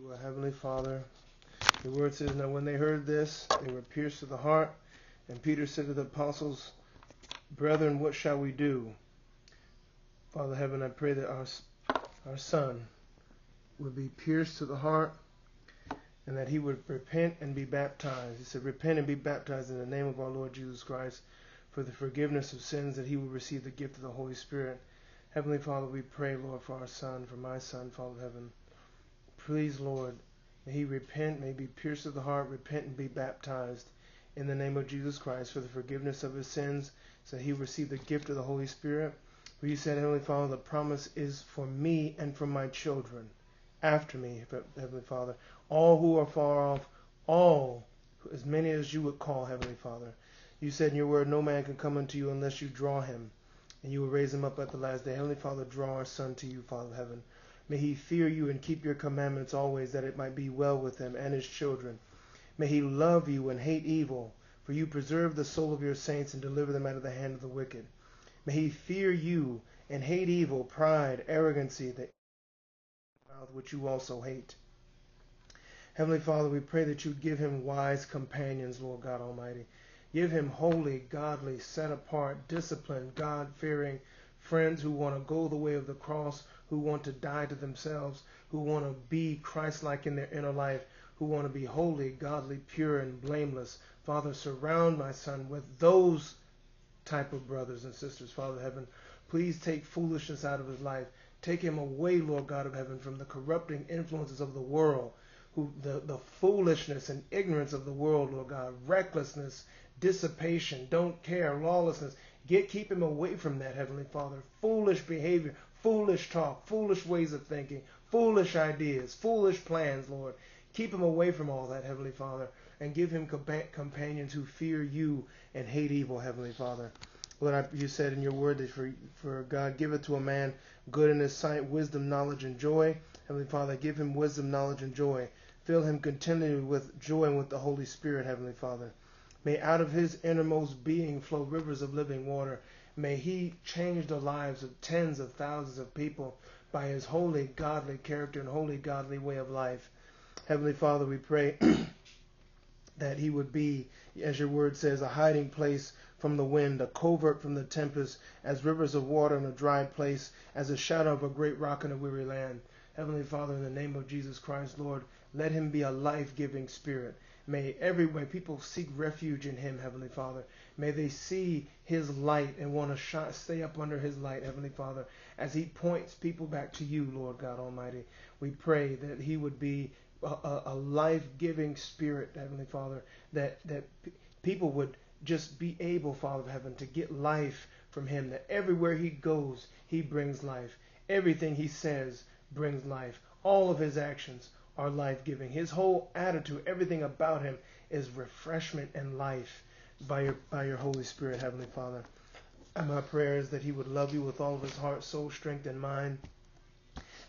Well, Heavenly Father, the word says, Now when they heard this, they were pierced to the heart. And Peter said to the apostles, Brethren, what shall we do? Father Heaven, I pray that our, our son would be pierced to the heart and that he would repent and be baptized. He said, Repent and be baptized in the name of our Lord Jesus Christ for the forgiveness of sins, that he will receive the gift of the Holy Spirit. Heavenly Father, we pray, Lord, for our son, for my son, Father Heaven. Please, Lord, may he repent, may be pierced to the heart, repent and be baptized in the name of Jesus Christ for the forgiveness of his sins, so he receive the gift of the Holy Spirit. For you said, Heavenly Father, the promise is for me and for my children after me, Heavenly Father. All who are far off, all, as many as you would call, Heavenly Father. You said in your word, no man can come unto you unless you draw him, and you will raise him up at the last day. Heavenly Father, draw our son to you, Father of heaven. May he fear you and keep your commandments always, that it might be well with him and his children. May he love you and hate evil, for you preserve the soul of your saints and deliver them out of the hand of the wicked. May he fear you and hate evil, pride, arrogancy, the mouth which you also hate. Heavenly Father, we pray that you would give him wise companions, Lord God Almighty. Give him holy, godly, set apart, disciplined, God fearing friends who want to go the way of the cross, who want to die to themselves, who want to be Christ like in their inner life, who want to be holy, godly, pure, and blameless. Father, surround my son with those type of brothers and sisters, Father heaven. Please take foolishness out of his life. Take him away, Lord God of heaven, from the corrupting influences of the world, who the, the foolishness and ignorance of the world, Lord God, recklessness dissipation, don't care, lawlessness. Get keep him away from that, Heavenly Father. Foolish behavior, foolish talk, foolish ways of thinking, foolish ideas, foolish plans, Lord. Keep him away from all that, Heavenly Father, and give him companions who fear you and hate evil, Heavenly Father. Lord, I, you said in your word that for, for God give it to a man good in his sight, wisdom, knowledge, and joy. Heavenly Father, give him wisdom, knowledge, and joy. Fill him continually with joy and with the Holy Spirit, Heavenly Father. May out of his innermost being flow rivers of living water. May he change the lives of tens of thousands of people by his holy, godly character and holy, godly way of life. Heavenly Father, we pray that he would be, as your word says, a hiding place from the wind, a covert from the tempest, as rivers of water in a dry place, as a shadow of a great rock in a weary land. Heavenly Father, in the name of Jesus Christ, Lord, let him be a life giving spirit. May every way people seek refuge in him, Heavenly Father. May they see his light and want to stay up under his light, Heavenly Father, as he points people back to you, Lord God Almighty. We pray that he would be a, a life-giving spirit, Heavenly Father, that, that p- people would just be able, Father of Heaven, to get life from him, that everywhere he goes, he brings life. Everything he says brings life. All of his actions, are life giving. His whole attitude, everything about him is refreshment and life by your by your Holy Spirit, Heavenly Father. And my prayer is that he would love you with all of his heart, soul, strength, and mind,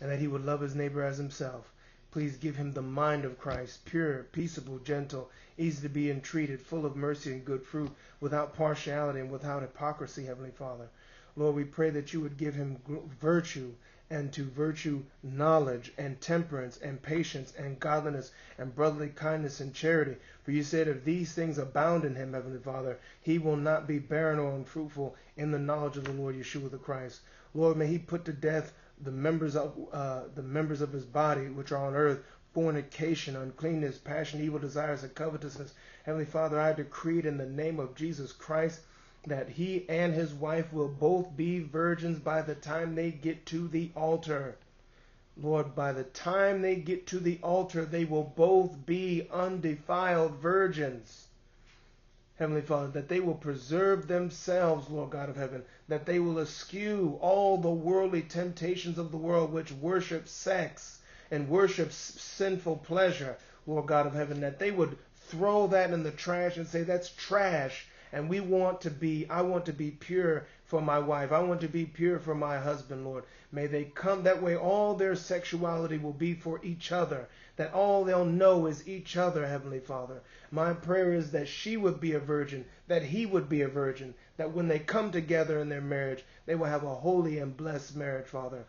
and that he would love his neighbor as himself. Please give him the mind of Christ, pure, peaceable, gentle, easy to be entreated, full of mercy and good fruit, without partiality and without hypocrisy, Heavenly Father. Lord, we pray that you would give him virtue and to virtue knowledge and temperance and patience and godliness and brotherly kindness and charity. For you said, if these things abound in him, Heavenly Father, he will not be barren or unfruitful in the knowledge of the Lord Yeshua the Christ. Lord, may he put to death the members of uh, the members of his body which are on earth fornication, uncleanness, passion, evil desires, and covetousness. Heavenly Father, I decree it in the name of Jesus Christ that he and his wife will both be virgins by the time they get to the altar. Lord, by the time they get to the altar, they will both be undefiled virgins. Heavenly Father, that they will preserve themselves, Lord God of heaven, that they will eschew all the worldly temptations of the world which worship sex and worship sinful pleasure, Lord God of heaven, that they would throw that in the trash and say, that's trash and we want to be, I want to be pure for my wife. I want to be pure for my husband, Lord. May they come that way. All their sexuality will be for each other. That all they'll know is each other, Heavenly Father. My prayer is that she would be a virgin, that he would be a virgin, that when they come together in their marriage, they will have a holy and blessed marriage, Father.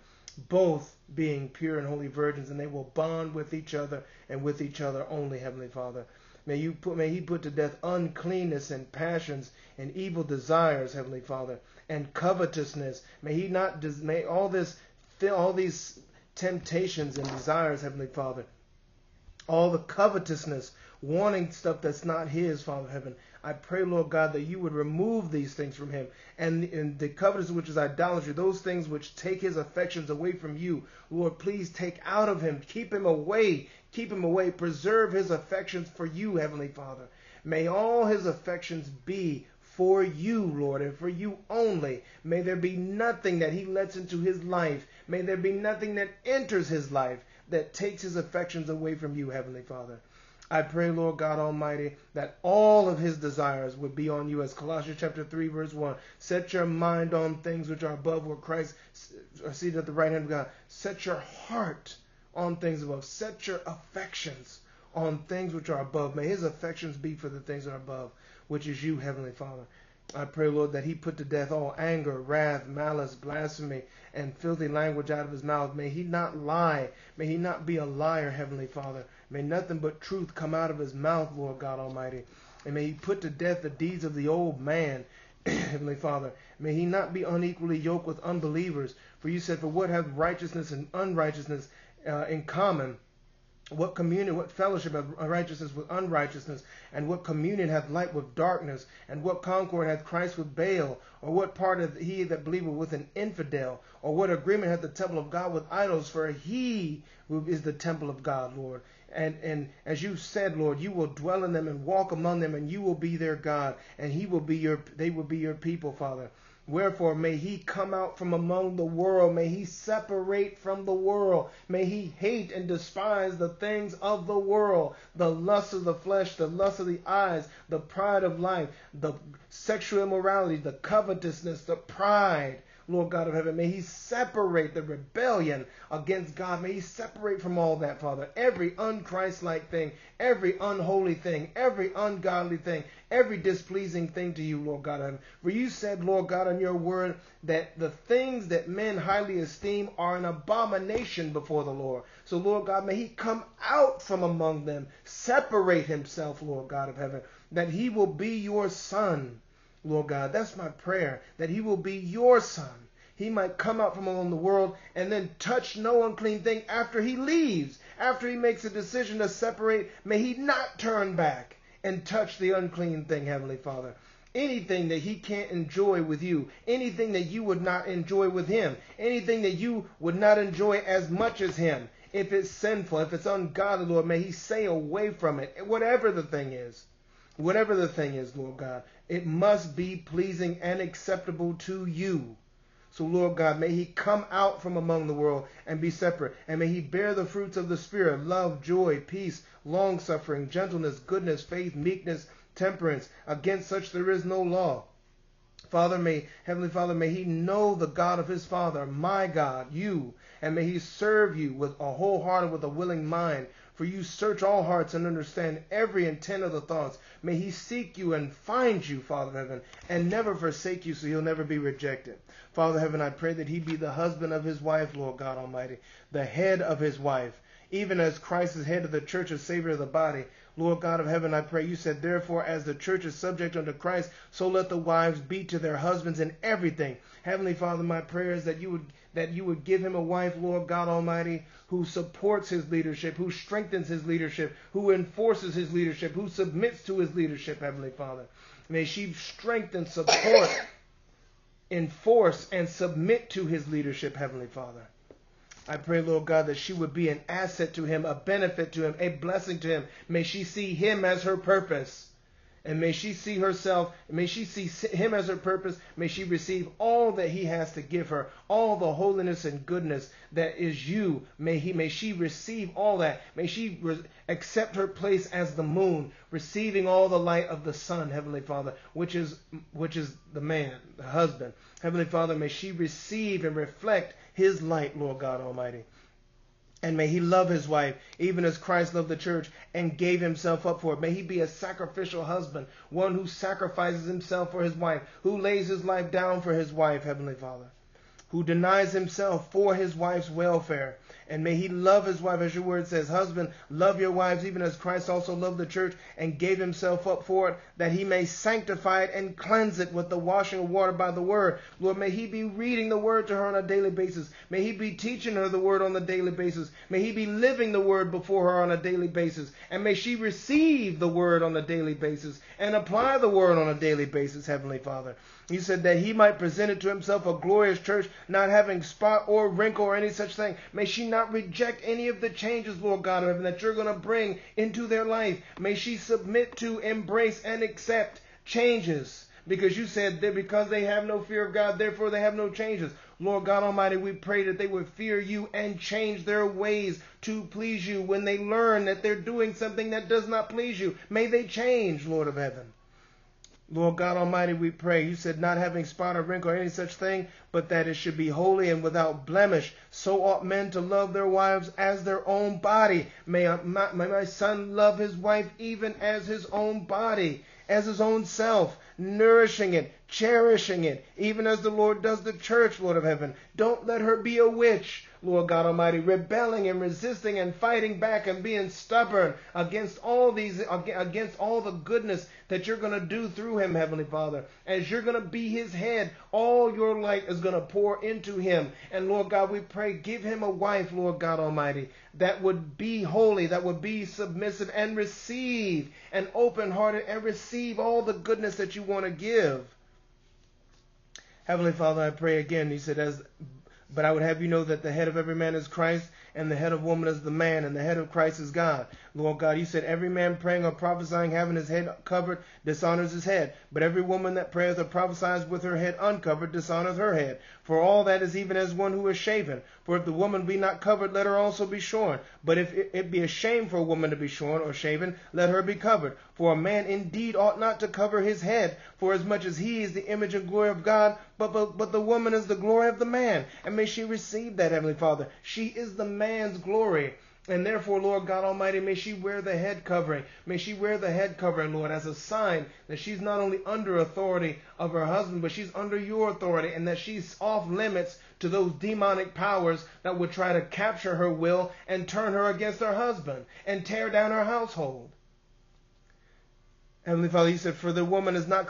both being pure and holy virgins, and they will bond with each other and with each other only, Heavenly Father. May you put, may he put to death uncleanness and passions and evil desires, Heavenly Father, and covetousness. May he not, may all this, all these temptations and desires, Heavenly Father, all the covetousness, wanting stuff that's not his, Father Heaven. I pray, Lord God, that you would remove these things from him. And, and the covetousness, which is idolatry, those things which take his affections away from you, Lord, please take out of him. Keep him away. Keep him away. Preserve his affections for you, Heavenly Father. May all his affections be for you, Lord, and for you only. May there be nothing that he lets into his life. May there be nothing that enters his life that takes his affections away from you, Heavenly Father. I pray, Lord God Almighty, that all of his desires would be on you, as Colossians chapter 3, verse 1. Set your mind on things which are above, where Christ are seated at the right hand of God. Set your heart on things above. Set your affections on things which are above. May his affections be for the things that are above, which is you, Heavenly Father. I pray, Lord, that he put to death all anger, wrath, malice, blasphemy, and filthy language out of his mouth. May he not lie. May he not be a liar, Heavenly Father. May nothing but truth come out of his mouth, Lord God Almighty. And may he put to death the deeds of the old man, Heavenly Father. May he not be unequally yoked with unbelievers. For you said, For what hath righteousness and unrighteousness uh, in common? What communion, what fellowship of righteousness with unrighteousness? And what communion hath light with darkness? And what concord hath Christ with Baal? Or what part hath he that believeth with an infidel? Or what agreement hath the temple of God with idols? For he is the temple of God, Lord. And, and as you said, Lord, you will dwell in them and walk among them, and you will be their God, and he will be your, they will be your people, Father. Wherefore may he come out from among the world, may he separate from the world, may he hate and despise the things of the world, the lust of the flesh, the lust of the eyes, the pride of life, the sexual immorality, the covetousness, the pride, Lord God of heaven. May He separate the rebellion against God. May He separate from all that, Father. Every unchristlike thing, every unholy thing, every ungodly thing, every displeasing thing to you, Lord God of heaven. For you said, Lord God, in your word, that the things that men highly esteem are an abomination before the Lord. So, Lord God, may He come out from among them, separate Himself, Lord God of heaven, that He will be your Son Lord God. That's my prayer, that he will be your son. He might come out from among the world and then touch no unclean thing after he leaves, after he makes a decision to separate. May he not turn back and touch the unclean thing, Heavenly Father. Anything that he can't enjoy with you, anything that you would not enjoy with him, anything that you would not enjoy as much as him, if it's sinful, if it's ungodly, Lord, may he stay away from it, whatever the thing is. Whatever the thing is, Lord God, it must be pleasing and acceptable to you. So, Lord God, may he come out from among the world and be separate. And may he bear the fruits of the Spirit love, joy, peace, long suffering, gentleness, goodness, faith, meekness, temperance. Against such there is no law. Father, may, Heavenly Father, may he know the God of his Father, my God, you, and may he serve you with a whole heart, and with a willing mind, for you search all hearts and understand every intent of the thoughts. May he seek you and find you, Father heaven, and never forsake you so he'll never be rejected. Father heaven, I pray that he be the husband of his wife, Lord God Almighty, the head of his wife, even as Christ is head of the church, a savior of the body. Lord God of heaven, I pray. You said, therefore, as the church is subject unto Christ, so let the wives be to their husbands in everything. Heavenly Father, my prayer is that you would that you would give him a wife, Lord God Almighty, who supports his leadership, who strengthens his leadership, who enforces his leadership, who submits to his leadership, Heavenly Father. May she strengthen, support, enforce, and submit to his leadership, Heavenly Father. I pray, Lord God, that she would be an asset to him, a benefit to him, a blessing to him. May she see him as her purpose. And may she see herself, may she see him as her purpose. May she receive all that he has to give her, all the holiness and goodness that is you. May he, may she receive all that. May she re- accept her place as the moon, receiving all the light of the sun, Heavenly Father, which is, which is the man, the husband. Heavenly Father, may she receive and reflect his light, Lord God Almighty. And may he love his wife, even as Christ loved the church and gave himself up for it. May he be a sacrificial husband, one who sacrifices himself for his wife, who lays his life down for his wife, Heavenly Father. Who denies himself for his wife's welfare. And may he love his wife, as your word says, husband, love your wives, even as Christ also loved the church and gave himself up for it, that he may sanctify it and cleanse it with the washing of water by the word. Lord, may he be reading the word to her on a daily basis. May he be teaching her the word on a daily basis. May he be living the word before her on a daily basis. And may she receive the word on a daily basis and apply the word on a daily basis, Heavenly Father. He said that he might present it to himself a glorious church, not having spot or wrinkle or any such thing. May she not reject any of the changes, Lord God of heaven, that you're going to bring into their life. May she submit to, embrace, and accept changes. Because you said that because they have no fear of God, therefore they have no changes. Lord God Almighty, we pray that they would fear you and change their ways to please you when they learn that they're doing something that does not please you. May they change, Lord of heaven. Lord God Almighty, we pray. You said not having spot or wrinkle or any such thing, but that it should be holy and without blemish. So ought men to love their wives as their own body. May my, may my son love his wife even as his own body, as his own self, nourishing it, cherishing it, even as the Lord does the church, Lord of heaven. Don't let her be a witch. Lord God Almighty, rebelling and resisting and fighting back and being stubborn against all these, against all the goodness that you're going to do through him, Heavenly Father. As you're going to be his head, all your light is going to pour into him. And Lord God, we pray, give him a wife, Lord God Almighty, that would be holy, that would be submissive and receive and open hearted and receive all the goodness that you want to give. Heavenly Father, I pray again. He said, as but I would have you know that the head of every man is Christ, and the head of woman is the man, and the head of Christ is God. Lord God, you said every man praying or prophesying having his head covered dishonors his head, but every woman that prayeth or prophesies with her head uncovered dishonors her head. For all that is even as one who is shaven. For if the woman be not covered, let her also be shorn. But if it be a shame for a woman to be shorn or shaven, let her be covered. For a man indeed ought not to cover his head, for as much as he is the image and glory of God, but, but, but the woman is the glory of the man. And may she receive that, Heavenly Father. She is the man's glory. And therefore, Lord God Almighty, may she wear the head covering. May she wear the head covering, Lord, as a sign that she's not only under authority of her husband, but she's under your authority and that she's off limits to those demonic powers that would try to capture her will and turn her against her husband and tear down her household. Heavenly Father, you said, For the woman is not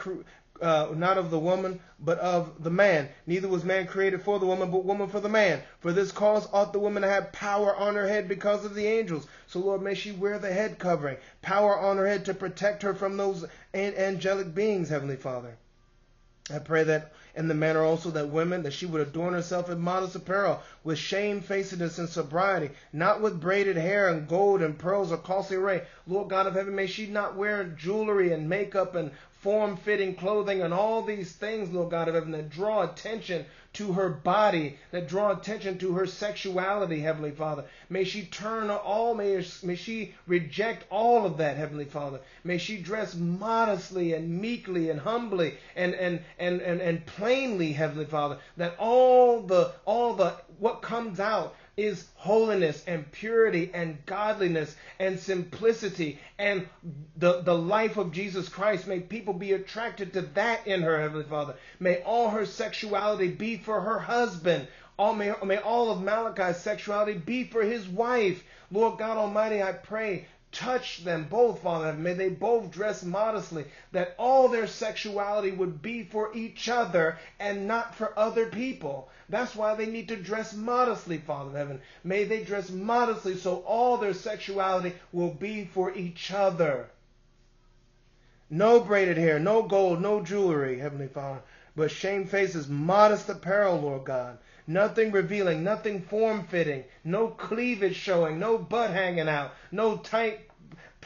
uh, not of the woman, but of the man. Neither was man created for the woman, but woman for the man. For this cause ought the woman to have power on her head because of the angels. So, Lord, may she wear the head covering, power on her head to protect her from those angelic beings, Heavenly Father. I pray that in the manner also that women, that she would adorn herself in modest apparel, with shamefacedness and sobriety, not with braided hair and gold and pearls or costly array. Lord God of heaven, may she not wear jewelry and makeup and form fitting clothing and all these things, Lord God of heaven, that draw attention to her body, that draw attention to her sexuality, Heavenly Father. May she turn all, may, may she reject all of that, Heavenly Father. May she dress modestly and meekly and humbly and, and, and, and, and plainly, Heavenly Father, that all the, all the, what comes out is holiness and purity and godliness and simplicity and the, the life of Jesus Christ. May people be attracted to that in her, Heavenly Father. May all her sexuality be for her husband. All, may, may all of Malachi's sexuality be for his wife. Lord God Almighty, I pray touch them both, Father. May they both dress modestly, that all their sexuality would be for each other and not for other people. That's why they need to dress modestly, Father of heaven. May they dress modestly so all their sexuality will be for each other. No braided hair, no gold, no jewelry, Heavenly Father, but shamefaced, modest apparel, Lord God. Nothing revealing, nothing form fitting, no cleavage showing, no butt hanging out, no tight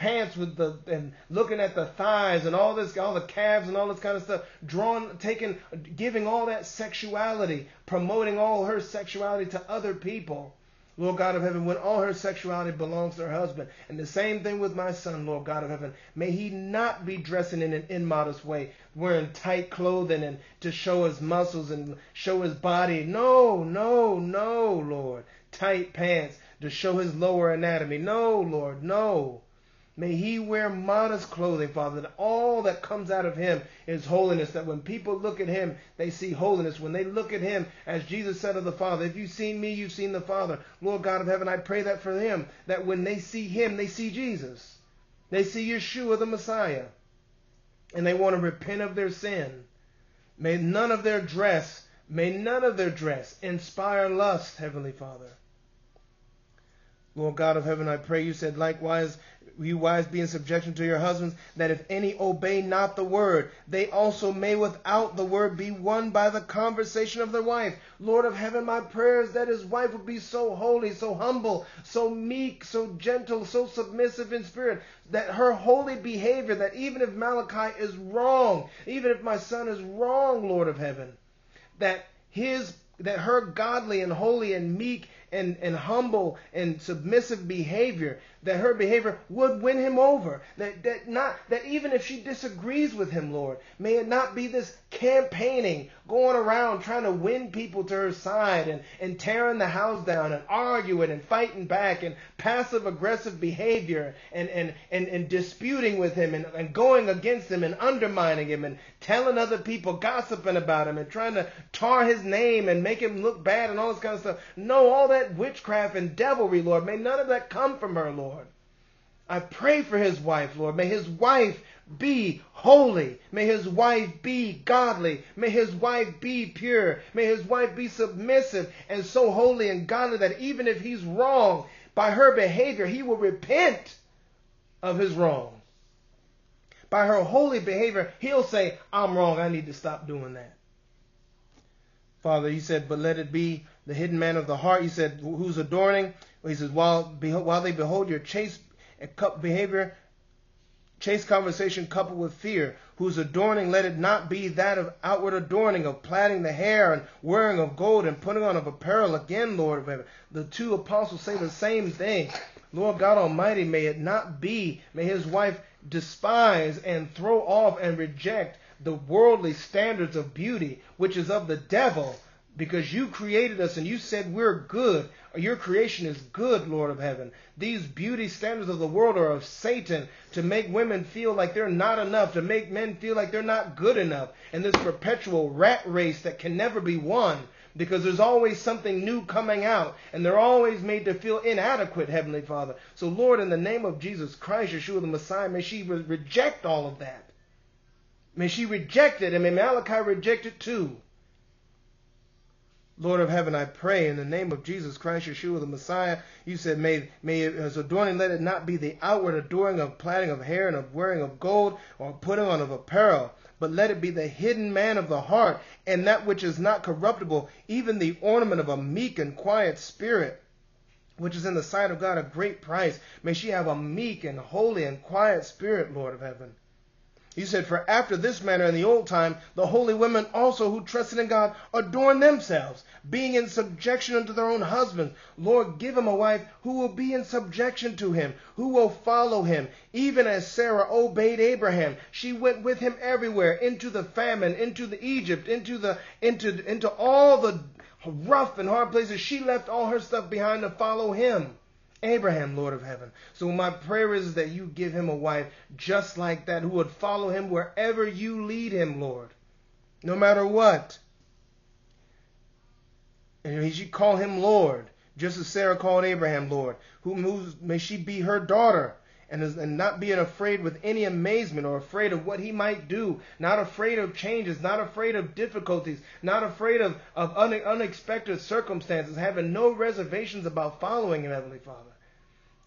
pants with the and looking at the thighs and all this, all the calves and all this kind of stuff, drawing, taking, giving all that sexuality, promoting all her sexuality to other people. Lord God of heaven, when all her sexuality belongs to her husband. And the same thing with my son, Lord God of heaven. May he not be dressing in an immodest way, wearing tight clothing and to show his muscles and show his body. No, no, no, Lord. Tight pants to show his lower anatomy. No, Lord, no. May he wear modest clothing, Father, that all that comes out of him is holiness. That when people look at him, they see holiness. When they look at him, as Jesus said of the Father, if you've seen me, you've seen the Father. Lord God of heaven, I pray that for him, that when they see him, they see Jesus. They see Yeshua the Messiah. And they want to repent of their sin. May none of their dress, may none of their dress inspire lust, Heavenly Father. Lord God of heaven, I pray you said likewise you wives be in subjection to your husbands, that if any obey not the word, they also may without the word be won by the conversation of their wife. Lord of heaven, my prayer is that his wife would be so holy, so humble, so meek, so gentle, so submissive in spirit, that her holy behavior, that even if Malachi is wrong, even if my son is wrong, Lord of heaven, that his that her godly and holy and meek and, and humble and submissive behavior, that her behavior would win him over. That, that not that even if she disagrees with him, Lord, may it not be this campaigning, going around trying to win people to her side and, and tearing the house down and arguing and fighting back and passive aggressive behavior and, and, and, and disputing with him and, and going against him and undermining him and telling other people, gossiping about him and trying to tar his name and make him look bad and all this kind of stuff. No, all that witchcraft and devilry, Lord, may none of that come from her, Lord. I pray for his wife, Lord. May his wife be holy. May his wife be godly. May his wife be pure. May his wife be submissive and so holy and godly that even if he's wrong by her behavior, he will repent of his wrong. By her holy behavior, he'll say, I'm wrong. I need to stop doing that. Father, he said, but let it be the hidden man of the heart. He said, who's adorning? He says, while, while they behold your chaste behavior, chase conversation coupled with fear, whose adorning let it not be that of outward adorning, of plaiting the hair and wearing of gold and putting on of apparel. Again, Lord the two apostles say the same thing. Lord God Almighty, may it not be, may his wife despise and throw off and reject the worldly standards of beauty, which is of the devil, because you created us and you said we're good. Your creation is good, Lord of heaven. These beauty standards of the world are of Satan to make women feel like they're not enough, to make men feel like they're not good enough. And this perpetual rat race that can never be won because there's always something new coming out and they're always made to feel inadequate, Heavenly Father. So, Lord, in the name of Jesus Christ, Yeshua the Messiah, may she re- reject all of that. May she reject it and may Malachi reject it too. Lord of heaven, I pray in the name of Jesus Christ, Yeshua the Messiah. You said, may, may uh, as adorning, let it not be the outward adorning of plaiting of hair and of wearing of gold or putting on of apparel, but let it be the hidden man of the heart and that which is not corruptible, even the ornament of a meek and quiet spirit which is in the sight of God a great price. May she have a meek and holy and quiet spirit, Lord of heaven. He said, For after this manner in the old time, the holy women also who trusted in God adorned themselves, being in subjection unto their own husbands. Lord, give him a wife who will be in subjection to him, who will follow him, even as Sarah obeyed Abraham. She went with him everywhere, into the famine, into the Egypt, into the into into all the rough and hard places. She left all her stuff behind to follow him. Abraham, Lord of heaven. So my prayer is that you give him a wife just like that who would follow him wherever you lead him, Lord. No matter what. And he should call him Lord, just as Sarah called Abraham Lord. Who moves, may she be her daughter and, is, and not being afraid with any amazement or afraid of what he might do, not afraid of changes, not afraid of difficulties, not afraid of, of unexpected circumstances, having no reservations about following him, Heavenly Father.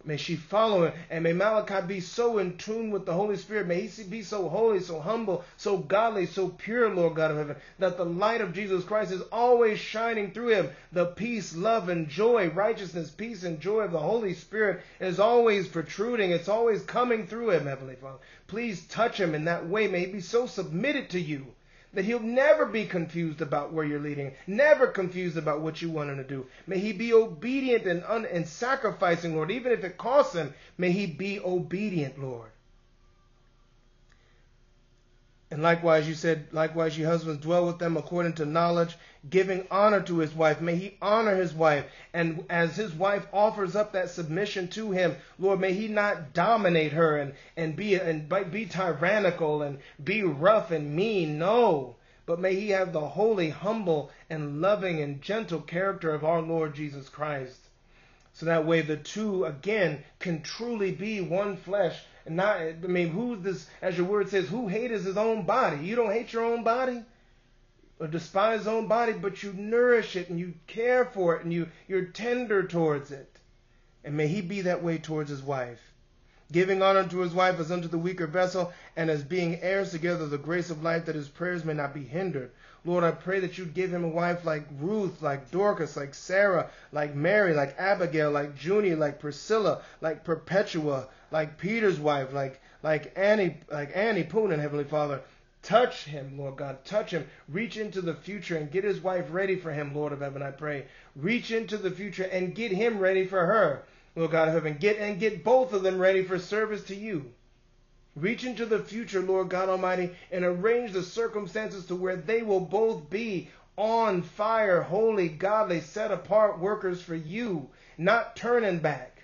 May she follow him. And may Malachi be so in tune with the Holy Spirit. May he be so holy, so humble, so godly, so pure, Lord God of heaven, that the light of Jesus Christ is always shining through him. The peace, love, and joy, righteousness, peace, and joy of the Holy Spirit is always protruding. It's always coming through him, Heavenly Father. Please touch him in that way. May he be so submitted to you that he'll never be confused about where you're leading, never confused about what you want him to do. May he be obedient and, un- and sacrificing, Lord, even if it costs him. May he be obedient, Lord. And likewise, you said, likewise, you husbands dwell with them according to knowledge, giving honor to his wife. May he honor his wife. And as his wife offers up that submission to him, Lord, may he not dominate her and, and be and be tyrannical and be rough and mean. No. But may he have the holy, humble, and loving and gentle character of our Lord Jesus Christ. So that way the two again can truly be one flesh and not, I mean, who's this, as your word says, who hates his own body? You don't hate your own body or despise his own body, but you nourish it and you care for it and you, you're tender towards it. And may he be that way towards his wife. Giving honor to his wife as unto the weaker vessel, and as being heirs together of the grace of life, that his prayers may not be hindered. Lord, I pray that you'd give him a wife like Ruth, like Dorcas, like Sarah, like Mary, like Abigail, like Junie, like Priscilla, like Perpetua, like Peter's wife, like like Annie, like Annie Poonen, Heavenly Father. Touch him, Lord God. Touch him. Reach into the future and get his wife ready for him, Lord of heaven, I pray. Reach into the future and get him ready for her, Lord God of heaven. Get and get both of them ready for service to you. Reach into the future, Lord God Almighty, and arrange the circumstances to where they will both be on fire, holy, godly, set apart workers for you, not turning back.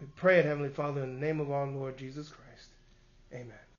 We pray it, Heavenly Father, in the name of our Lord Jesus Christ. Amen.